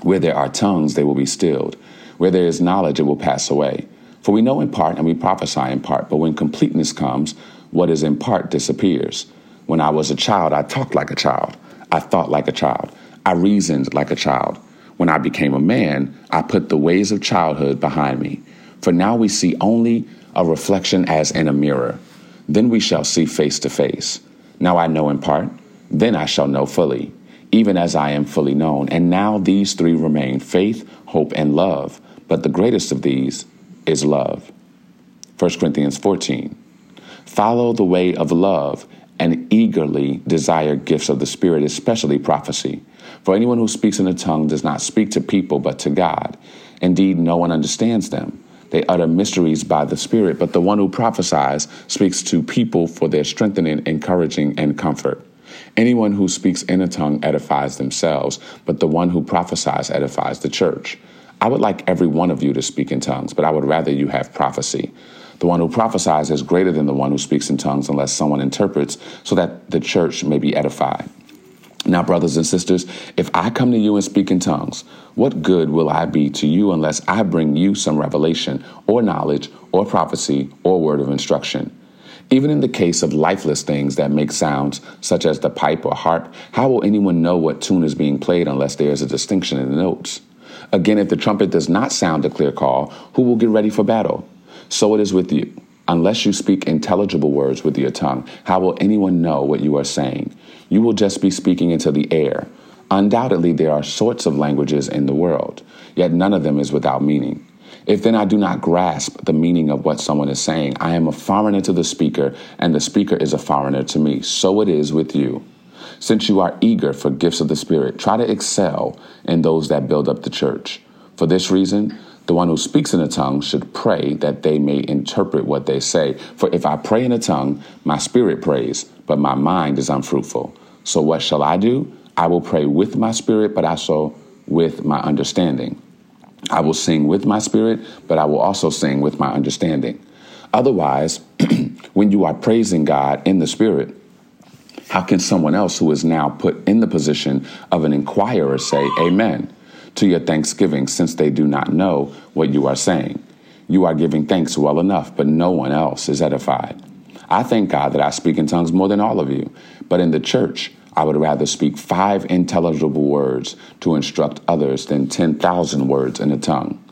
Where there are tongues, they will be stilled. Where there is knowledge, it will pass away. For we know in part and we prophesy in part, but when completeness comes, what is in part disappears. When I was a child, I talked like a child. I thought like a child. I reasoned like a child. When I became a man, I put the ways of childhood behind me. For now we see only a reflection as in a mirror. Then we shall see face to face. Now I know in part, then I shall know fully, even as I am fully known. And now these three remain faith, hope, and love. But the greatest of these is love. 1 Corinthians 14. Follow the way of love and eagerly desire gifts of the Spirit, especially prophecy. For anyone who speaks in a tongue does not speak to people, but to God. Indeed, no one understands them. They utter mysteries by the Spirit, but the one who prophesies speaks to people for their strengthening, encouraging, and comfort. Anyone who speaks in a tongue edifies themselves, but the one who prophesies edifies the church. I would like every one of you to speak in tongues, but I would rather you have prophecy. The one who prophesies is greater than the one who speaks in tongues unless someone interprets, so that the church may be edified. Now, brothers and sisters, if I come to you and speak in tongues, what good will I be to you unless I bring you some revelation or knowledge or prophecy or word of instruction? Even in the case of lifeless things that make sounds, such as the pipe or harp, how will anyone know what tune is being played unless there is a distinction in the notes? Again, if the trumpet does not sound a clear call, who will get ready for battle? So it is with you. Unless you speak intelligible words with your tongue, how will anyone know what you are saying? You will just be speaking into the air. Undoubtedly, there are sorts of languages in the world, yet none of them is without meaning. If then I do not grasp the meaning of what someone is saying, I am a foreigner to the speaker, and the speaker is a foreigner to me. So it is with you. Since you are eager for gifts of the Spirit, try to excel in those that build up the church. For this reason, the one who speaks in a tongue should pray that they may interpret what they say. For if I pray in a tongue, my spirit prays, but my mind is unfruitful. So what shall I do? I will pray with my spirit, but also with my understanding. I will sing with my spirit, but I will also sing with my understanding. Otherwise, when you are praising God in the spirit, how can someone else who is now put in the position of an inquirer say, Amen? To your thanksgiving, since they do not know what you are saying. You are giving thanks well enough, but no one else is edified. I thank God that I speak in tongues more than all of you, but in the church, I would rather speak five intelligible words to instruct others than 10,000 words in a tongue.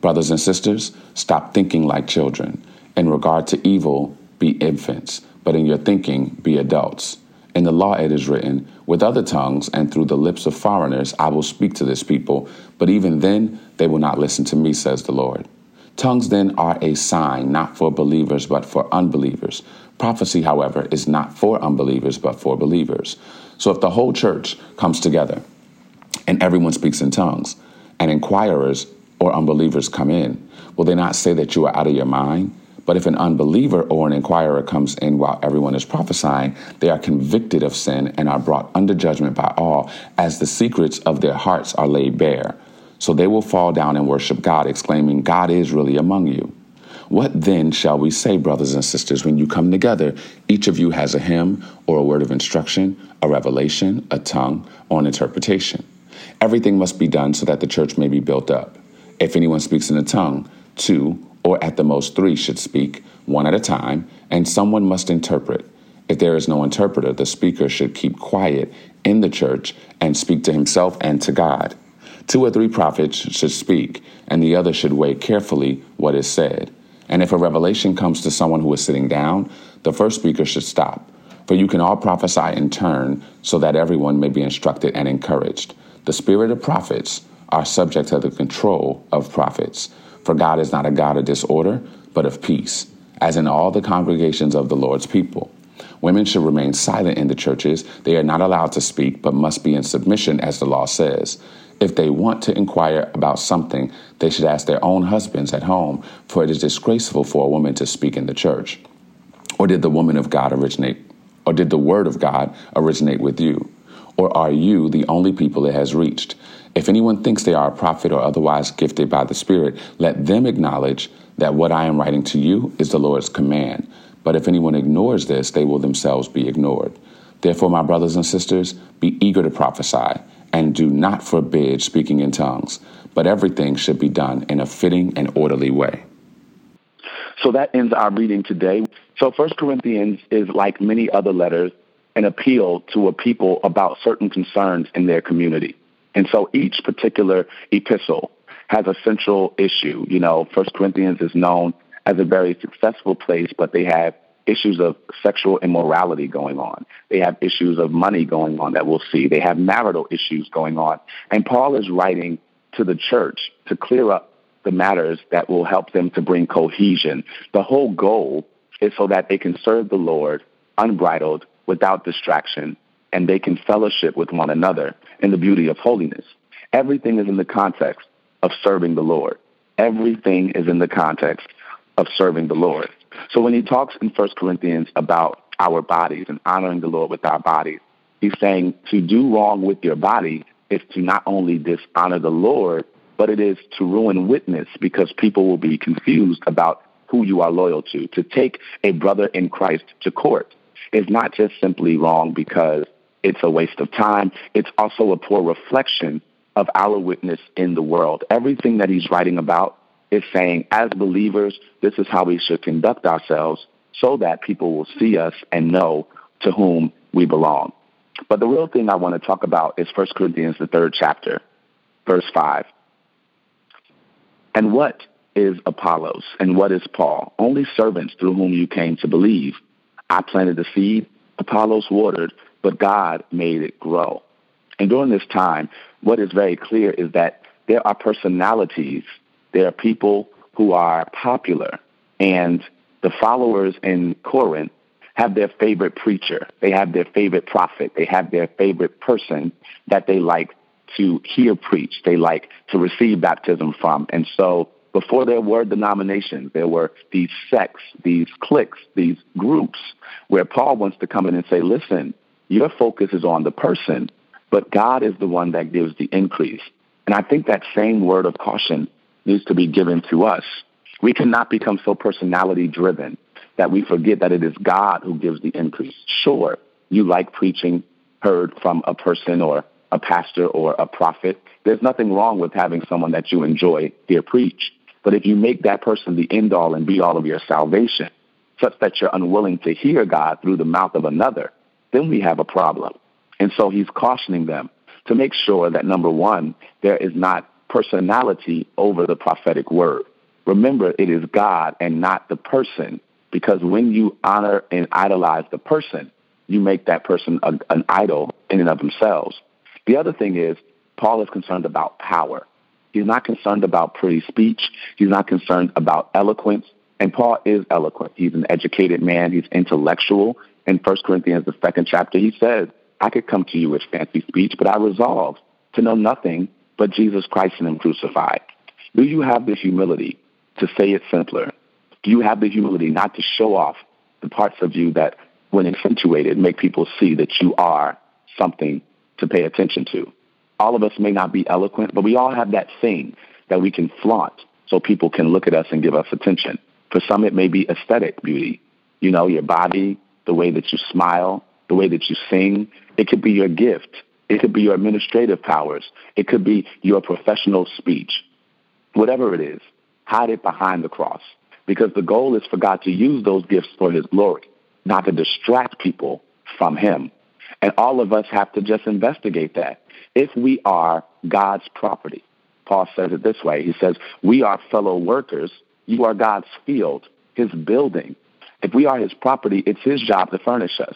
Brothers and sisters, stop thinking like children. In regard to evil, be infants, but in your thinking, be adults. In the law it is written, With other tongues and through the lips of foreigners I will speak to this people, but even then they will not listen to me, says the Lord. Tongues then are a sign not for believers but for unbelievers. Prophecy, however, is not for unbelievers but for believers. So if the whole church comes together and everyone speaks in tongues, and inquirers or unbelievers come in, will they not say that you are out of your mind? But if an unbeliever or an inquirer comes in while everyone is prophesying, they are convicted of sin and are brought under judgment by all, as the secrets of their hearts are laid bare. So they will fall down and worship God, exclaiming, God is really among you. What then shall we say, brothers and sisters, when you come together? Each of you has a hymn or a word of instruction, a revelation, a tongue, or an interpretation. Everything must be done so that the church may be built up. If anyone speaks in a tongue, two or at the most three should speak, one at a time, and someone must interpret. If there is no interpreter, the speaker should keep quiet in the church and speak to himself and to God. Two or three prophets should speak, and the other should weigh carefully what is said. And if a revelation comes to someone who is sitting down, the first speaker should stop. For you can all prophesy in turn, so that everyone may be instructed and encouraged. The spirit of prophets are subject to the control of prophets. For God is not a God of disorder, but of peace, as in all the congregations of the Lord's people. Women should remain silent in the churches. They are not allowed to speak, but must be in submission, as the law says. If they want to inquire about something, they should ask their own husbands at home, for it is disgraceful for a woman to speak in the church. Or did the woman of God originate, or did the word of God originate with you? Or are you the only people it has reached? If anyone thinks they are a prophet or otherwise gifted by the Spirit, let them acknowledge that what I am writing to you is the Lord's command. But if anyone ignores this, they will themselves be ignored. Therefore, my brothers and sisters, be eager to prophesy, and do not forbid speaking in tongues, but everything should be done in a fitting and orderly way. So that ends our reading today. So First Corinthians is like many other letters, an appeal to a people about certain concerns in their community. And so each particular epistle has a central issue. You know, First Corinthians is known as a very successful place, but they have issues of sexual immorality going on. They have issues of money going on that we'll see. They have marital issues going on. And Paul is writing to the church to clear up the matters that will help them to bring cohesion. The whole goal is so that they can serve the Lord unbridled, without distraction, and they can fellowship with one another in the beauty of holiness. Everything is in the context of serving the Lord. Everything is in the context of serving the Lord. So when he talks in 1 Corinthians about our bodies and honoring the Lord with our bodies, he's saying to do wrong with your body is to not only dishonor the Lord, but it is to ruin witness because people will be confused about who you are loyal to. To take a brother in Christ to court is not just simply wrong because it's a waste of time. It's also a poor reflection of our witness in the world. Everything that he's writing about is saying, as believers, this is how we should conduct ourselves so that people will see us and know to whom we belong. But the real thing I want to talk about is 1 Corinthians, the third chapter, verse 5. And what is Apollos and what is Paul? Only servants through whom you came to believe. I planted the seed, Apollos watered, but God made it grow. And during this time, what is very clear is that there are personalities, there are people who are popular, and the followers in Corinth have their favorite preacher, they have their favorite prophet, they have their favorite person that they like to hear preach, they like to receive baptism from. And so before there were denominations, there were these sects, these cliques, these groups where Paul wants to come in and say, listen, your focus is on the person, but God is the one that gives the increase. And I think that same word of caution needs to be given to us. We cannot become so personality driven that we forget that it is God who gives the increase. Sure, you like preaching heard from a person or a pastor or a prophet. There's nothing wrong with having someone that you enjoy hear preach. But if you make that person the end all and be all of your salvation, such that you're unwilling to hear God through the mouth of another, then we have a problem. And so he's cautioning them to make sure that number one, there is not personality over the prophetic word. Remember, it is God and not the person, because when you honor and idolize the person, you make that person a, an idol in and of themselves. The other thing is, Paul is concerned about power. He's not concerned about pretty speech. He's not concerned about eloquence. And Paul is eloquent. He's an educated man. He's intellectual in 1 Corinthians, the second chapter, he says, I could come to you with fancy speech, but I resolved to know nothing but Jesus Christ and Him crucified. Do you have the humility to say it simpler? Do you have the humility not to show off the parts of you that, when accentuated, make people see that you are something to pay attention to? All of us may not be eloquent, but we all have that thing that we can flaunt so people can look at us and give us attention. For some, it may be aesthetic beauty. You know, your body, the way that you smile, the way that you sing. It could be your gift. It could be your administrative powers. It could be your professional speech. Whatever it is, hide it behind the cross. Because the goal is for God to use those gifts for his glory, not to distract people from him. And all of us have to just investigate that. If we are God's property, Paul says it this way. He says, we are fellow workers. You are God's field, his building. If we are his property, it's his job to furnish us.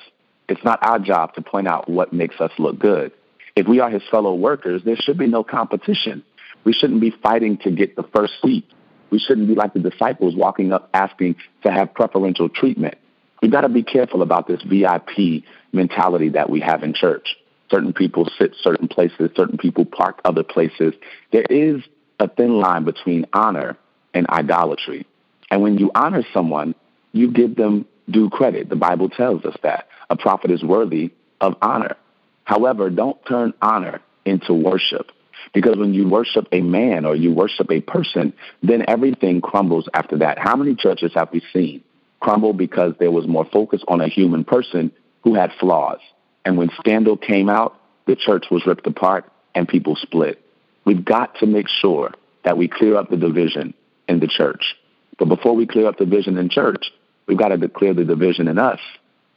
It's not our job to point out what makes us look good. If we are his fellow workers, there should be no competition. We shouldn't be fighting to get the first seat. We shouldn't be like the disciples walking up asking to have preferential treatment. We've got to be careful about this VIP mentality that we have in church. Certain people sit certain places, certain people park other places. There is a thin line between honor and idolatry. And when you honor someone, you give them due credit. The Bible tells us that a prophet is worthy of honor. However, don't turn honor into worship. Because when you worship a man or you worship a person, then everything crumbles after that. How many churches have we seen crumble because there was more focus on a human person who had flaws? And when scandal came out, the church was ripped apart and people split. We've got to make sure that we clear up the division in the church. But before we clear up the division in church, we've got to clear the division in us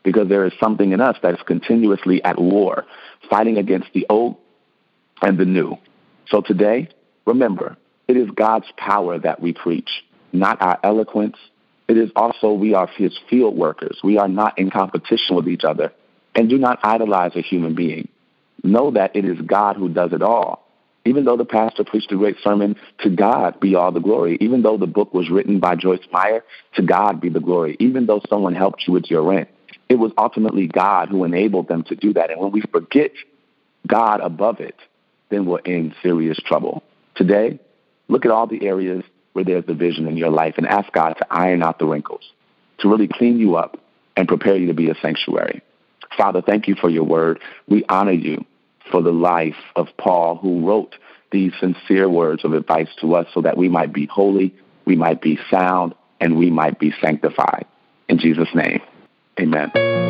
because there is something in us that is continuously at war, fighting against the old and the new. So today, remember, it is God's power that we preach, not our eloquence. It is also we are his field workers. We are not in competition with each other. And do not idolize a human being. Know that it is God who does it all. Even though the pastor preached a great sermon, to God be all the glory. Even though the book was written by Joyce Meyer, to God be the glory. Even though someone helped you with your rent, it was ultimately God who enabled them to do that. And when we forget God above it, then we're in serious trouble. Today, look at all the areas where there's division in your life and ask God to iron out the wrinkles, to really clean you up and prepare you to be a sanctuary. Father, thank you for your word. We honor you for the life of Paul, who wrote these sincere words of advice to us so that we might be holy, we might be sound, and we might be sanctified. In Jesus' name, amen.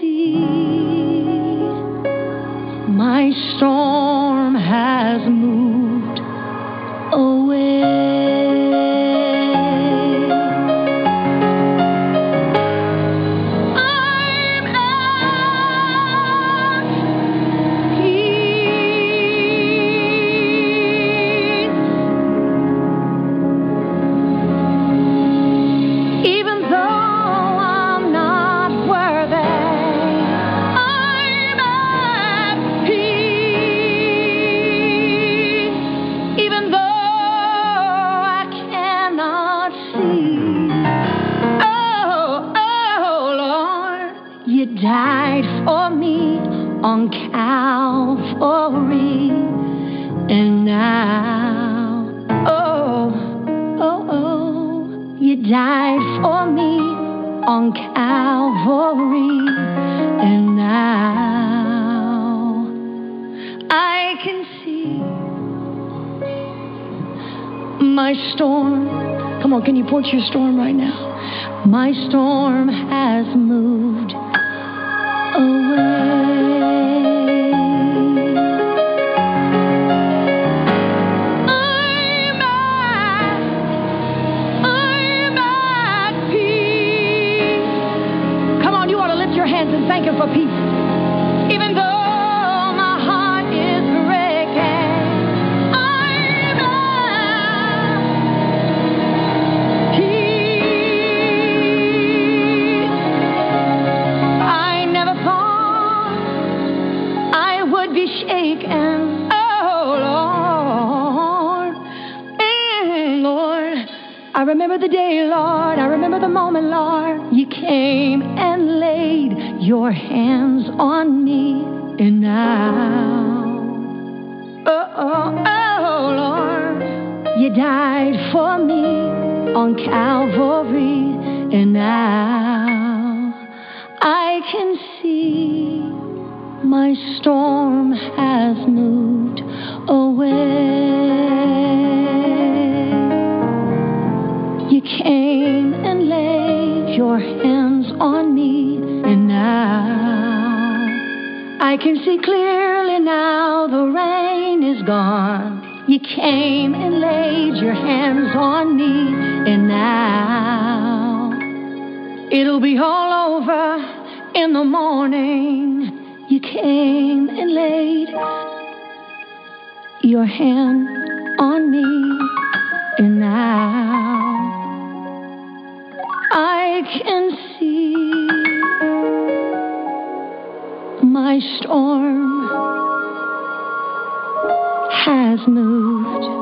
see my storm. Your storm Oh, mm, remember the day, Lord. I remember the moment, Lord. You came and laid your hands on me. And now, oh, oh, oh, Lord, you died for me on Calvary. And now I can my storm has moved away. You came and laid your hands on me, and now I can see clearly now the rain is gone. You came and laid your hands on me, and now it'll be all over in the morning. You came and laid your hand on me, and now. I can see my storm has moved.